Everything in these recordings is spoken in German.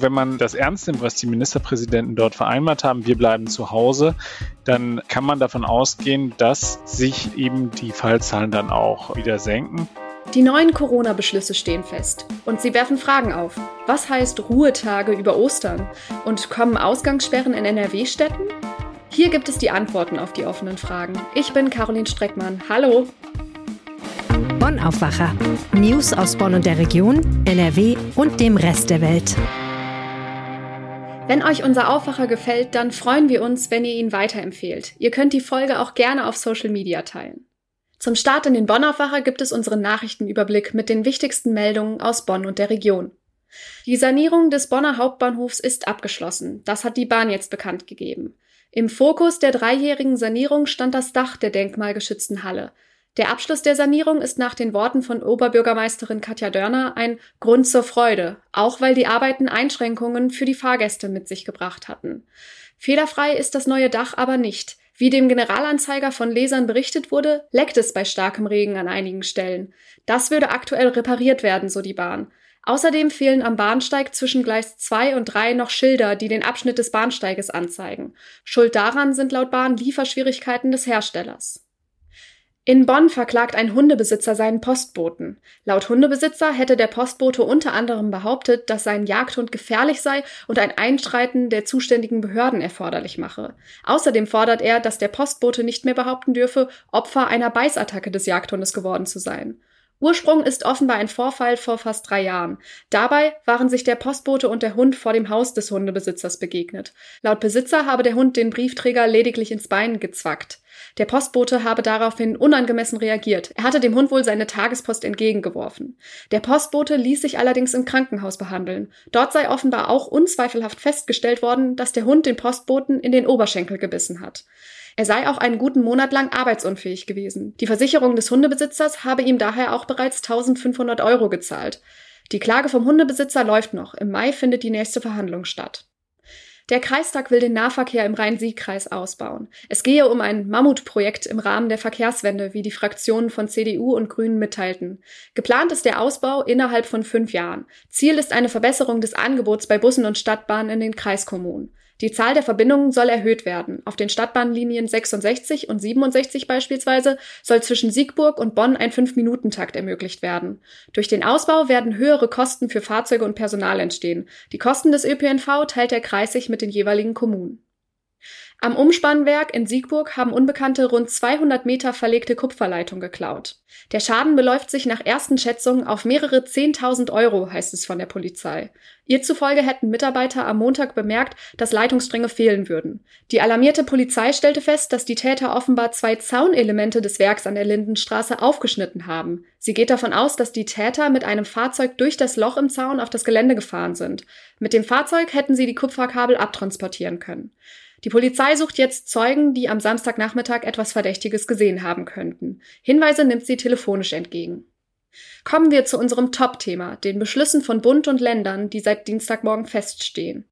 Wenn man das ernst nimmt, was die Ministerpräsidenten dort vereinbart haben, wir bleiben zu Hause, dann kann man davon ausgehen, dass sich eben die Fallzahlen dann auch wieder senken. Die neuen Corona-Beschlüsse stehen fest und sie werfen Fragen auf. Was heißt Ruhetage über Ostern? Und kommen Ausgangssperren in NRW-Städten? Hier gibt es die Antworten auf die offenen Fragen. Ich bin Caroline Streckmann. Hallo! Bonn Aufwacher. News aus Bonn und der Region, NRW und dem Rest der Welt. Wenn euch unser Aufwacher gefällt, dann freuen wir uns, wenn ihr ihn weiterempfehlt. Ihr könnt die Folge auch gerne auf Social Media teilen. Zum Start in den Bonn-Aufwacher gibt es unseren Nachrichtenüberblick mit den wichtigsten Meldungen aus Bonn und der Region. Die Sanierung des Bonner Hauptbahnhofs ist abgeschlossen. Das hat die Bahn jetzt bekannt gegeben. Im Fokus der dreijährigen Sanierung stand das Dach der denkmalgeschützten Halle. Der Abschluss der Sanierung ist nach den Worten von Oberbürgermeisterin Katja Dörner ein Grund zur Freude, auch weil die Arbeiten Einschränkungen für die Fahrgäste mit sich gebracht hatten. Fehlerfrei ist das neue Dach aber nicht. Wie dem Generalanzeiger von Lesern berichtet wurde, leckt es bei starkem Regen an einigen Stellen. Das würde aktuell repariert werden, so die Bahn. Außerdem fehlen am Bahnsteig zwischen Gleis 2 und 3 noch Schilder, die den Abschnitt des Bahnsteiges anzeigen. Schuld daran sind laut Bahn Lieferschwierigkeiten des Herstellers. In Bonn verklagt ein Hundebesitzer seinen Postboten. Laut Hundebesitzer hätte der Postbote unter anderem behauptet, dass sein Jagdhund gefährlich sei und ein Einschreiten der zuständigen Behörden erforderlich mache. Außerdem fordert er, dass der Postbote nicht mehr behaupten dürfe, Opfer einer Beißattacke des Jagdhundes geworden zu sein. Ursprung ist offenbar ein Vorfall vor fast drei Jahren. Dabei waren sich der Postbote und der Hund vor dem Haus des Hundebesitzers begegnet. Laut Besitzer habe der Hund den Briefträger lediglich ins Bein gezwackt. Der Postbote habe daraufhin unangemessen reagiert. Er hatte dem Hund wohl seine Tagespost entgegengeworfen. Der Postbote ließ sich allerdings im Krankenhaus behandeln. Dort sei offenbar auch unzweifelhaft festgestellt worden, dass der Hund den Postboten in den Oberschenkel gebissen hat. Er sei auch einen guten Monat lang arbeitsunfähig gewesen. Die Versicherung des Hundebesitzers habe ihm daher auch bereits 1500 Euro gezahlt. Die Klage vom Hundebesitzer läuft noch. Im Mai findet die nächste Verhandlung statt. Der Kreistag will den Nahverkehr im Rhein-Sieg-Kreis ausbauen. Es gehe um ein Mammutprojekt im Rahmen der Verkehrswende, wie die Fraktionen von CDU und Grünen mitteilten. Geplant ist der Ausbau innerhalb von fünf Jahren. Ziel ist eine Verbesserung des Angebots bei Bussen und Stadtbahnen in den Kreiskommunen. Die Zahl der Verbindungen soll erhöht werden. Auf den Stadtbahnlinien 66 und 67 beispielsweise soll zwischen Siegburg und Bonn ein 5-Minuten-Takt ermöglicht werden. Durch den Ausbau werden höhere Kosten für Fahrzeuge und Personal entstehen. Die Kosten des ÖPNV teilt der Kreis sich mit den jeweiligen Kommunen. Am Umspannwerk in Siegburg haben Unbekannte rund 200 Meter verlegte Kupferleitung geklaut. Der Schaden beläuft sich nach ersten Schätzungen auf mehrere 10.000 Euro, heißt es von der Polizei. Ihr zufolge hätten Mitarbeiter am Montag bemerkt, dass Leitungsstränge fehlen würden. Die alarmierte Polizei stellte fest, dass die Täter offenbar zwei Zaunelemente des Werks an der Lindenstraße aufgeschnitten haben. Sie geht davon aus, dass die Täter mit einem Fahrzeug durch das Loch im Zaun auf das Gelände gefahren sind. Mit dem Fahrzeug hätten sie die Kupferkabel abtransportieren können. Die Polizei sucht jetzt Zeugen, die am Samstagnachmittag etwas Verdächtiges gesehen haben könnten. Hinweise nimmt sie telefonisch entgegen. Kommen wir zu unserem Top-Thema, den Beschlüssen von Bund und Ländern, die seit Dienstagmorgen feststehen.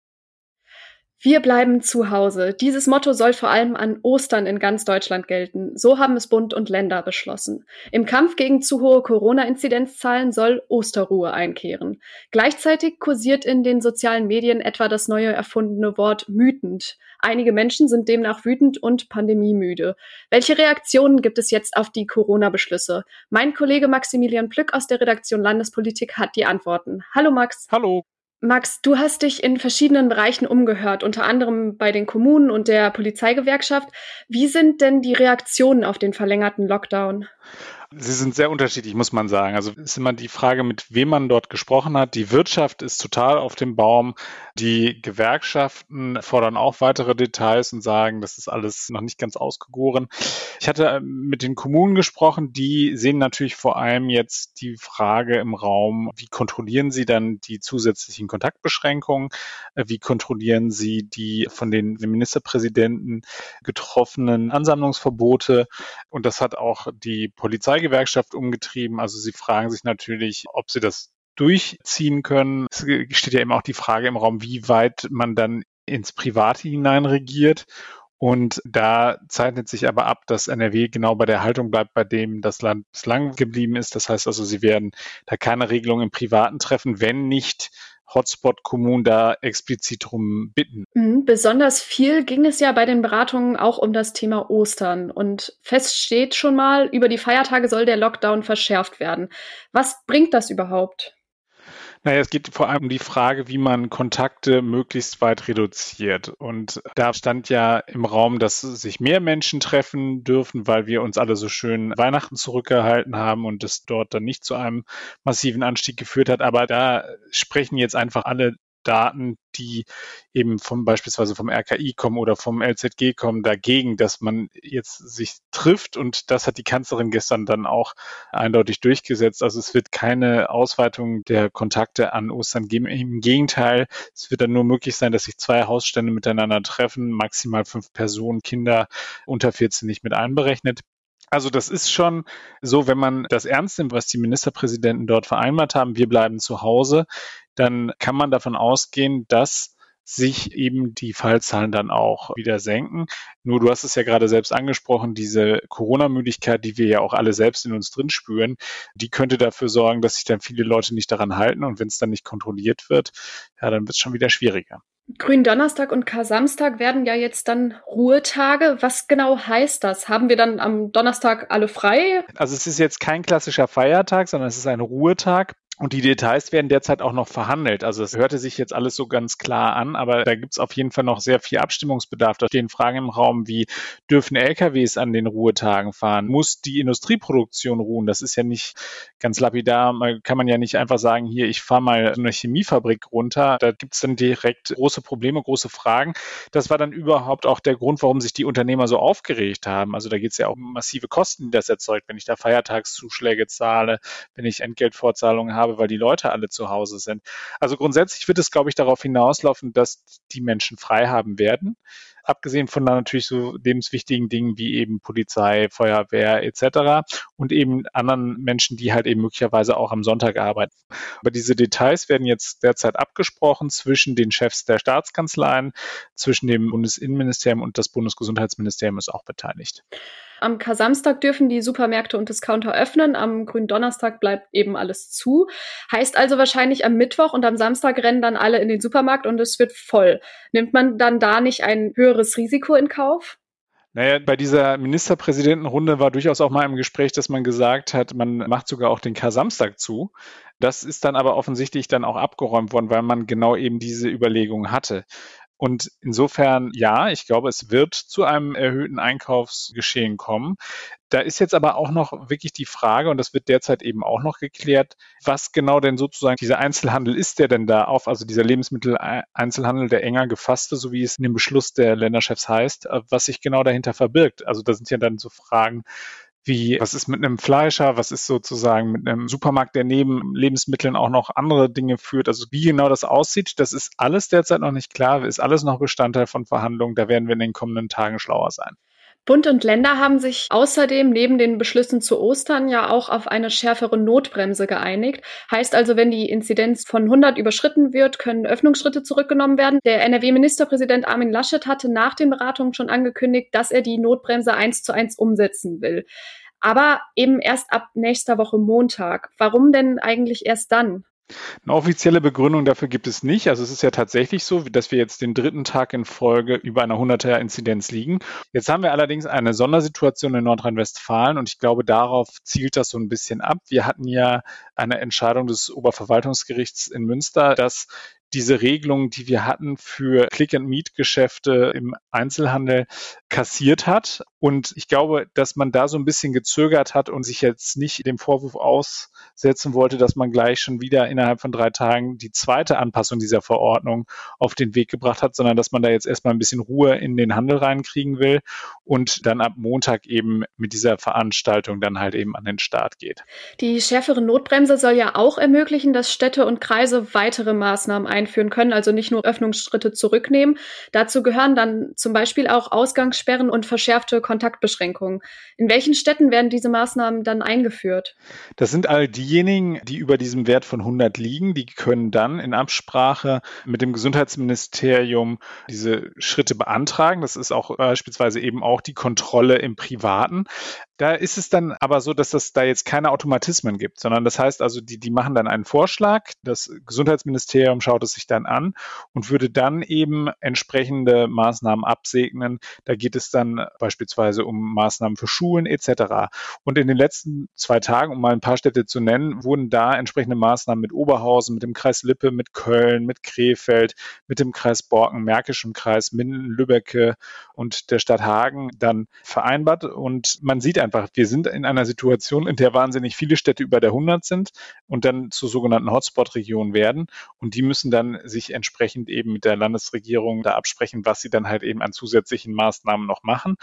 Wir bleiben zu Hause. Dieses Motto soll vor allem an Ostern in ganz Deutschland gelten. So haben es Bund und Länder beschlossen. Im Kampf gegen zu hohe Corona-Inzidenzzahlen soll Osterruhe einkehren. Gleichzeitig kursiert in den sozialen Medien etwa das neue erfundene Wort wütend. Einige Menschen sind demnach wütend und pandemiemüde. Welche Reaktionen gibt es jetzt auf die Corona-Beschlüsse? Mein Kollege Maximilian Plück aus der Redaktion Landespolitik hat die Antworten. Hallo Max. Hallo. Max, du hast dich in verschiedenen Bereichen umgehört, unter anderem bei den Kommunen und der Polizeigewerkschaft. Wie sind denn die Reaktionen auf den verlängerten Lockdown? Sie sind sehr unterschiedlich, muss man sagen. Also ist immer die Frage, mit wem man dort gesprochen hat. Die Wirtschaft ist total auf dem Baum. Die Gewerkschaften fordern auch weitere Details und sagen, das ist alles noch nicht ganz ausgegoren. Ich hatte äh, mit den Kommunen gesprochen, die sehen natürlich vor allem jetzt die Frage im Raum, wie kontrollieren sie dann die zusätzlichen Kontaktbeschränkungen? Äh, wie kontrollieren sie die von den Ministerpräsidenten getroffenen Ansammlungsverbote? Und das hat auch die Polizei Polizeigewerkschaft umgetrieben. Also sie fragen sich natürlich, ob sie das durchziehen können. Es steht ja eben auch die Frage im Raum, wie weit man dann ins Private hinein regiert. Und da zeichnet sich aber ab, dass NRW genau bei der Haltung bleibt, bei dem das Land bislang geblieben ist. Das heißt also, sie werden da keine Regelung im Privaten treffen, wenn nicht Hotspot-Kommunen da explizit drum bitten. Mhm, besonders viel ging es ja bei den Beratungen auch um das Thema Ostern. Und fest steht schon mal, über die Feiertage soll der Lockdown verschärft werden. Was bringt das überhaupt? Naja, es geht vor allem um die Frage, wie man Kontakte möglichst weit reduziert. Und da stand ja im Raum, dass sich mehr Menschen treffen dürfen, weil wir uns alle so schön Weihnachten zurückgehalten haben und es dort dann nicht zu einem massiven Anstieg geführt hat. Aber da sprechen jetzt einfach alle Daten, die eben vom beispielsweise vom RKI kommen oder vom LZG kommen, dagegen, dass man jetzt sich trifft. Und das hat die Kanzlerin gestern dann auch eindeutig durchgesetzt. Also es wird keine Ausweitung der Kontakte an Ostern geben. Im Gegenteil, es wird dann nur möglich sein, dass sich zwei Hausstände miteinander treffen, maximal fünf Personen, Kinder unter 14 nicht mit einberechnet. Also das ist schon so, wenn man das ernst nimmt, was die Ministerpräsidenten dort vereinbart haben, wir bleiben zu Hause, dann kann man davon ausgehen, dass sich eben die Fallzahlen dann auch wieder senken. Nur du hast es ja gerade selbst angesprochen, diese Corona-Müdigkeit, die wir ja auch alle selbst in uns drin spüren, die könnte dafür sorgen, dass sich dann viele Leute nicht daran halten und wenn es dann nicht kontrolliert wird, ja, dann wird es schon wieder schwieriger. Gründonnerstag und Kar-Samstag werden ja jetzt dann Ruhetage. Was genau heißt das? Haben wir dann am Donnerstag alle frei? Also es ist jetzt kein klassischer Feiertag, sondern es ist ein Ruhetag. Und die Details werden derzeit auch noch verhandelt. Also es hörte sich jetzt alles so ganz klar an, aber da gibt es auf jeden Fall noch sehr viel Abstimmungsbedarf. Da stehen Fragen im Raum wie, dürfen LKWs an den Ruhetagen fahren? Muss die Industrieproduktion ruhen? Das ist ja nicht ganz lapidar. Man kann man ja nicht einfach sagen, hier, ich fahre mal so eine Chemiefabrik runter. Da gibt es dann direkt große Probleme, große Fragen. Das war dann überhaupt auch der Grund, warum sich die Unternehmer so aufgeregt haben. Also da geht es ja auch um massive Kosten, die das erzeugt, wenn ich da Feiertagszuschläge zahle, wenn ich Entgeltfortzahlungen habe habe, weil die Leute alle zu Hause sind. Also grundsätzlich wird es, glaube ich, darauf hinauslaufen, dass die Menschen frei haben werden. Abgesehen von natürlich so lebenswichtigen Dingen wie eben Polizei, Feuerwehr etc. und eben anderen Menschen, die halt eben möglicherweise auch am Sonntag arbeiten. Aber diese Details werden jetzt derzeit abgesprochen zwischen den Chefs der Staatskanzleien, zwischen dem Bundesinnenministerium und das Bundesgesundheitsministerium ist auch beteiligt. Am Kasamstag dürfen die Supermärkte und Discounter öffnen, am Gründonnerstag bleibt eben alles zu. Heißt also wahrscheinlich am Mittwoch und am Samstag rennen dann alle in den Supermarkt und es wird voll. Nimmt man dann da nicht ein höheres Risiko in Kauf? Naja, bei dieser Ministerpräsidentenrunde war durchaus auch mal im Gespräch, dass man gesagt hat, man macht sogar auch den Kar-Samstag zu. Das ist dann aber offensichtlich dann auch abgeräumt worden, weil man genau eben diese Überlegung hatte. Und insofern, ja, ich glaube, es wird zu einem erhöhten Einkaufsgeschehen kommen. Da ist jetzt aber auch noch wirklich die Frage, und das wird derzeit eben auch noch geklärt, was genau denn sozusagen dieser Einzelhandel ist, der denn da auf, also dieser Lebensmitteleinzelhandel, der enger gefasste, so wie es in dem Beschluss der Länderchefs heißt, was sich genau dahinter verbirgt. Also da sind ja dann so Fragen, wie, was ist mit einem Fleischer, was ist sozusagen mit einem Supermarkt, der neben Lebensmitteln auch noch andere Dinge führt. Also wie genau das aussieht, das ist alles derzeit noch nicht klar, ist alles noch Bestandteil von Verhandlungen. Da werden wir in den kommenden Tagen schlauer sein. Bund und Länder haben sich außerdem neben den Beschlüssen zu Ostern ja auch auf eine schärfere Notbremse geeinigt. Heißt also, wenn die Inzidenz von 100 überschritten wird, können Öffnungsschritte zurückgenommen werden. Der NRW-Ministerpräsident Armin Laschet hatte nach den Beratungen schon angekündigt, dass er die Notbremse eins zu eins umsetzen will. Aber eben erst ab nächster Woche Montag. Warum denn eigentlich erst dann? Eine offizielle Begründung dafür gibt es nicht. Also es ist ja tatsächlich so, dass wir jetzt den dritten Tag in Folge über einer 100er-Inzidenz liegen. Jetzt haben wir allerdings eine Sondersituation in Nordrhein-Westfalen und ich glaube, darauf zielt das so ein bisschen ab. Wir hatten ja eine Entscheidung des Oberverwaltungsgerichts in Münster, dass diese Regelung, die wir hatten für Click-and-Meet-Geschäfte im Einzelhandel kassiert hat. Und ich glaube, dass man da so ein bisschen gezögert hat und sich jetzt nicht dem Vorwurf aussetzen wollte, dass man gleich schon wieder innerhalb von drei Tagen die zweite Anpassung dieser Verordnung auf den Weg gebracht hat, sondern dass man da jetzt erstmal ein bisschen Ruhe in den Handel reinkriegen will und dann ab Montag eben mit dieser Veranstaltung dann halt eben an den Start geht. Die schärfere Notbremse soll ja auch ermöglichen, dass Städte und Kreise weitere Maßnahmen einführen können, also nicht nur Öffnungsschritte zurücknehmen. Dazu gehören dann zum Beispiel auch Ausgangssperren und verschärfte Kontaktbeschränkungen. In welchen Städten werden diese Maßnahmen dann eingeführt? Das sind all diejenigen, die über diesem Wert von 100 liegen. Die können dann in Absprache mit dem Gesundheitsministerium diese Schritte beantragen. Das ist auch beispielsweise eben auch die Kontrolle im Privaten. Da ist es dann aber so, dass es da jetzt keine Automatismen gibt, sondern das heißt also, die, die machen dann einen Vorschlag, das Gesundheitsministerium schaut es sich dann an und würde dann eben entsprechende Maßnahmen absegnen. Da geht es dann beispielsweise um Maßnahmen für Schulen etc. Und in den letzten zwei Tagen, um mal ein paar Städte zu nennen, wurden da entsprechende Maßnahmen mit Oberhausen, mit dem Kreis Lippe, mit Köln, mit Krefeld, mit dem Kreis Borken, Märkischem Kreis, Minden, Lübbecke und der Stadt Hagen dann vereinbart. Und man sieht einfach, wir sind in einer Situation, in der wahnsinnig viele Städte über der 100 sind und dann zu sogenannten Hotspot-Regionen werden. Und die müssen dann sich entsprechend eben mit der Landesregierung da absprechen, was sie dann halt eben an zusätzlichen Maßnahmen noch machen.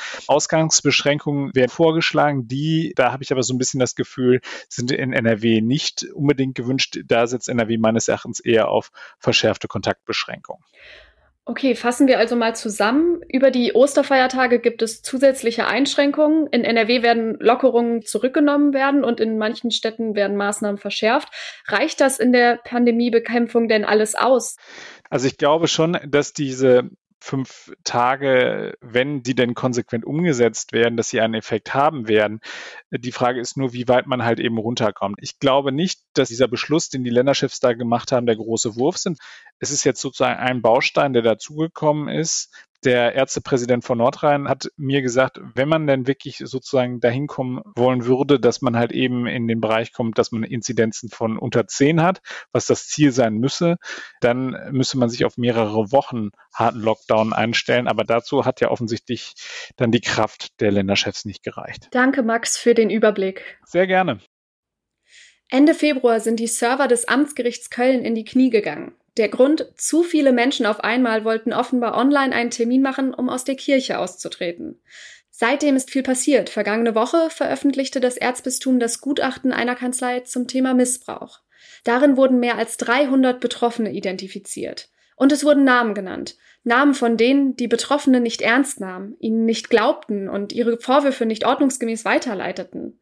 Ausgangsbeschränkungen werden vorgeschlagen, die, da habe ich aber so ein bisschen das Gefühl, sind in NRW nicht unbedingt gewünscht. Da setzt NRW meines Erachtens eher auf verschärfte Kontaktbeschränkungen. Okay, fassen wir also mal zusammen. Über die Osterfeiertage gibt es zusätzliche Einschränkungen. In NRW werden Lockerungen zurückgenommen werden und in manchen Städten werden Maßnahmen verschärft. Reicht das in der Pandemiebekämpfung denn alles aus? Also ich glaube schon, dass diese fünf Tage, wenn die denn konsequent umgesetzt werden, dass sie einen Effekt haben werden. Die Frage ist nur, wie weit man halt eben runterkommt. Ich glaube nicht, dass dieser Beschluss, den die Länderchefs da gemacht haben, der große Wurf sind. Es ist jetzt sozusagen ein Baustein, der dazugekommen ist, der Ärztepräsident von Nordrhein hat mir gesagt, wenn man denn wirklich sozusagen dahin kommen wollen würde, dass man halt eben in den Bereich kommt, dass man Inzidenzen von unter zehn hat, was das Ziel sein müsse, dann müsse man sich auf mehrere Wochen harten Lockdown einstellen. Aber dazu hat ja offensichtlich dann die Kraft der Länderchefs nicht gereicht. Danke, Max, für den Überblick. Sehr gerne. Ende Februar sind die Server des Amtsgerichts Köln in die Knie gegangen. Der Grund, zu viele Menschen auf einmal wollten offenbar online einen Termin machen, um aus der Kirche auszutreten. Seitdem ist viel passiert. Vergangene Woche veröffentlichte das Erzbistum das Gutachten einer Kanzlei zum Thema Missbrauch. Darin wurden mehr als 300 Betroffene identifiziert. Und es wurden Namen genannt. Namen von denen, die Betroffene nicht ernst nahmen, ihnen nicht glaubten und ihre Vorwürfe nicht ordnungsgemäß weiterleiteten.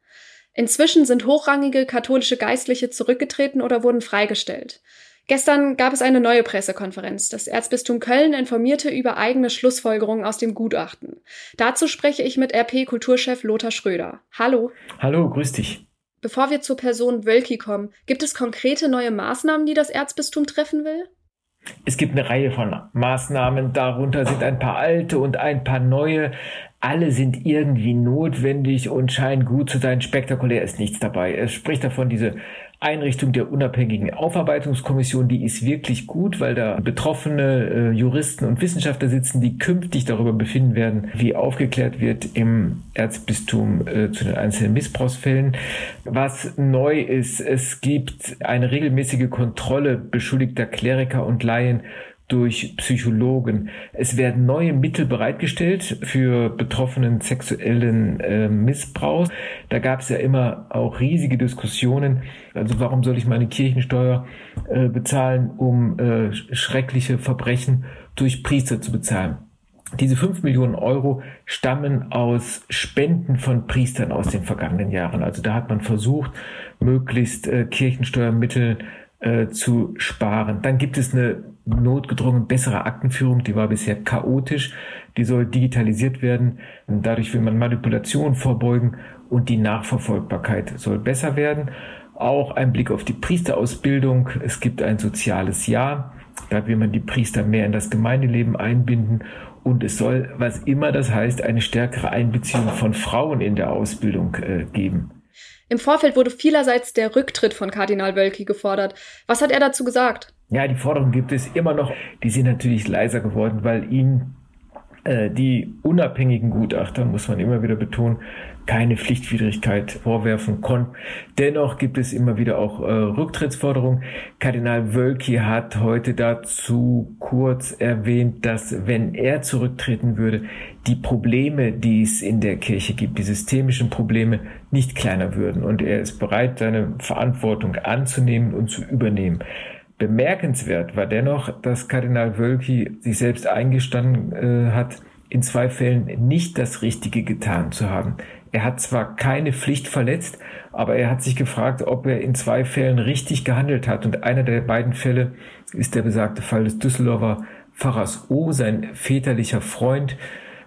Inzwischen sind hochrangige katholische Geistliche zurückgetreten oder wurden freigestellt. Gestern gab es eine neue Pressekonferenz. Das Erzbistum Köln informierte über eigene Schlussfolgerungen aus dem Gutachten. Dazu spreche ich mit RP-Kulturchef Lothar Schröder. Hallo. Hallo, grüß dich. Bevor wir zur Person Wölki kommen, gibt es konkrete neue Maßnahmen, die das Erzbistum treffen will? Es gibt eine Reihe von Maßnahmen, darunter sind ein paar alte und ein paar neue. Alle sind irgendwie notwendig und scheinen gut zu sein. Spektakulär ist nichts dabei. Es spricht davon, diese Einrichtung der unabhängigen Aufarbeitungskommission, die ist wirklich gut, weil da betroffene äh, Juristen und Wissenschaftler sitzen, die künftig darüber befinden werden, wie aufgeklärt wird im Erzbistum äh, zu den einzelnen Missbrauchsfällen. Was neu ist, es gibt eine regelmäßige Kontrolle beschuldigter Kleriker und Laien durch Psychologen. Es werden neue Mittel bereitgestellt für betroffenen sexuellen äh, Missbrauch. Da gab es ja immer auch riesige Diskussionen. Also warum soll ich meine Kirchensteuer äh, bezahlen, um äh, schreckliche Verbrechen durch Priester zu bezahlen? Diese fünf Millionen Euro stammen aus Spenden von Priestern aus den vergangenen Jahren. Also da hat man versucht, möglichst äh, Kirchensteuermittel äh, zu sparen. Dann gibt es eine notgedrungen bessere Aktenführung, die war bisher chaotisch, die soll digitalisiert werden. Und dadurch will man Manipulation vorbeugen und die Nachverfolgbarkeit soll besser werden. Auch ein Blick auf die Priesterausbildung. Es gibt ein soziales Jahr. Da will man die Priester mehr in das Gemeindeleben einbinden. Und es soll, was immer das heißt, eine stärkere Einbeziehung von Frauen in der Ausbildung äh, geben. Im Vorfeld wurde vielerseits der Rücktritt von Kardinal Wölki gefordert. Was hat er dazu gesagt? Ja, die Forderung gibt es immer noch. Die sind natürlich leiser geworden, weil ihn die unabhängigen Gutachter, muss man immer wieder betonen, keine Pflichtwidrigkeit vorwerfen konnten. Dennoch gibt es immer wieder auch äh, Rücktrittsforderungen. Kardinal Wölki hat heute dazu kurz erwähnt, dass wenn er zurücktreten würde, die Probleme, die es in der Kirche gibt, die systemischen Probleme, nicht kleiner würden. Und er ist bereit, seine Verantwortung anzunehmen und zu übernehmen. Bemerkenswert war dennoch, dass Kardinal Wölki sich selbst eingestanden äh, hat, in zwei Fällen nicht das Richtige getan zu haben. Er hat zwar keine Pflicht verletzt, aber er hat sich gefragt, ob er in zwei Fällen richtig gehandelt hat. Und einer der beiden Fälle ist der besagte Fall des Düsseldorfer Pfarrers O, sein väterlicher Freund,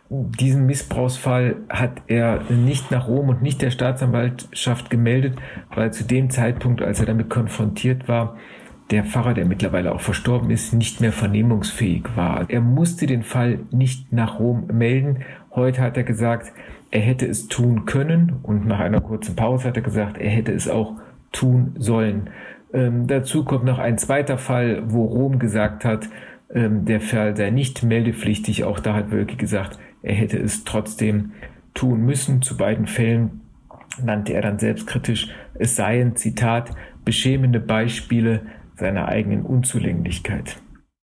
Diesen Missbrauchsfall hat er nicht nach Rom und nicht der Staatsanwaltschaft gemeldet, weil zu dem Zeitpunkt, als er damit konfrontiert war, der Pfarrer, der mittlerweile auch verstorben ist, nicht mehr vernehmungsfähig war. Er musste den Fall nicht nach Rom melden. Heute hat er gesagt, er hätte es tun können und nach einer kurzen Pause hat er gesagt, er hätte es auch tun sollen. Ähm, dazu kommt noch ein zweiter Fall, wo Rom gesagt hat, ähm, der Fall sei nicht meldepflichtig. Auch da hat Wölke gesagt, er hätte es trotzdem tun müssen. Zu beiden Fällen nannte er dann selbstkritisch, es seien, Zitat, beschämende Beispiele seiner eigenen Unzulänglichkeit.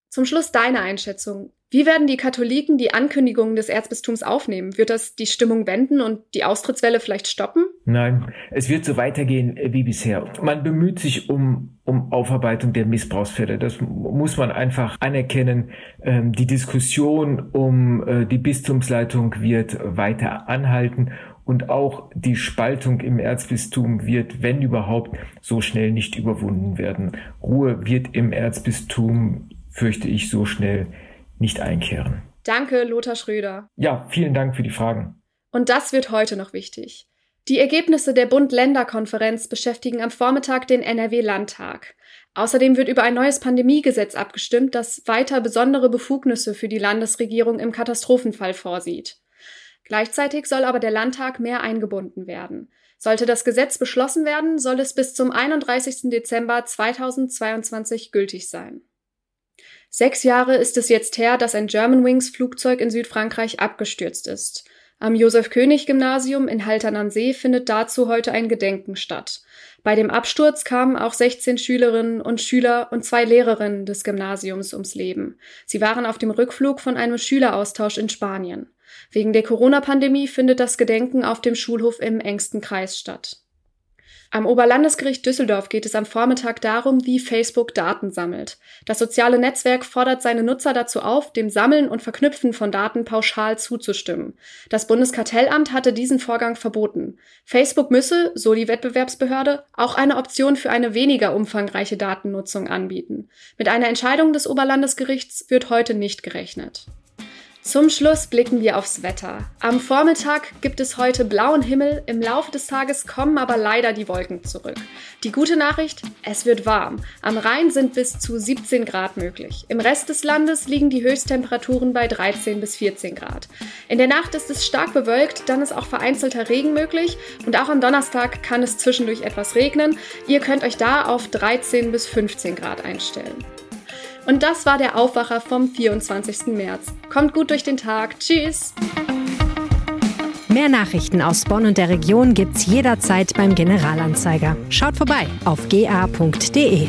Zum Schluss deine Einschätzung. Wie werden die Katholiken die Ankündigungen des Erzbistums aufnehmen? Wird das die Stimmung wenden und die Austrittswelle vielleicht stoppen? Nein, es wird so weitergehen wie bisher. Man bemüht sich um, um Aufarbeitung der Missbrauchsfälle. Das muss man einfach anerkennen. Ähm, die Diskussion um äh, die Bistumsleitung wird weiter anhalten und auch die Spaltung im Erzbistum wird, wenn überhaupt, so schnell nicht überwunden werden. Ruhe wird im Erzbistum, fürchte ich, so schnell nicht einkehren. Danke, Lothar Schröder. Ja, vielen Dank für die Fragen. Und das wird heute noch wichtig. Die Ergebnisse der Bund-Länder-Konferenz beschäftigen am Vormittag den NRW-Landtag. Außerdem wird über ein neues Pandemiegesetz abgestimmt, das weiter besondere Befugnisse für die Landesregierung im Katastrophenfall vorsieht. Gleichzeitig soll aber der Landtag mehr eingebunden werden. Sollte das Gesetz beschlossen werden, soll es bis zum 31. Dezember 2022 gültig sein. Sechs Jahre ist es jetzt her, dass ein Germanwings Flugzeug in Südfrankreich abgestürzt ist. Am Josef-König-Gymnasium in Haltern am See findet dazu heute ein Gedenken statt. Bei dem Absturz kamen auch 16 Schülerinnen und Schüler und zwei Lehrerinnen des Gymnasiums ums Leben. Sie waren auf dem Rückflug von einem Schüleraustausch in Spanien. Wegen der Corona-Pandemie findet das Gedenken auf dem Schulhof im engsten Kreis statt. Am Oberlandesgericht Düsseldorf geht es am Vormittag darum, wie Facebook Daten sammelt. Das soziale Netzwerk fordert seine Nutzer dazu auf, dem Sammeln und Verknüpfen von Daten pauschal zuzustimmen. Das Bundeskartellamt hatte diesen Vorgang verboten. Facebook müsse, so die Wettbewerbsbehörde, auch eine Option für eine weniger umfangreiche Datennutzung anbieten. Mit einer Entscheidung des Oberlandesgerichts wird heute nicht gerechnet. Zum Schluss blicken wir aufs Wetter. Am Vormittag gibt es heute blauen Himmel, im Laufe des Tages kommen aber leider die Wolken zurück. Die gute Nachricht, es wird warm. Am Rhein sind bis zu 17 Grad möglich. Im Rest des Landes liegen die Höchsttemperaturen bei 13 bis 14 Grad. In der Nacht ist es stark bewölkt, dann ist auch vereinzelter Regen möglich und auch am Donnerstag kann es zwischendurch etwas regnen. Ihr könnt euch da auf 13 bis 15 Grad einstellen. Und das war der Aufwacher vom 24. März. Kommt gut durch den Tag. Tschüss. Mehr Nachrichten aus Bonn und der Region gibt's jederzeit beim Generalanzeiger. Schaut vorbei auf ga.de.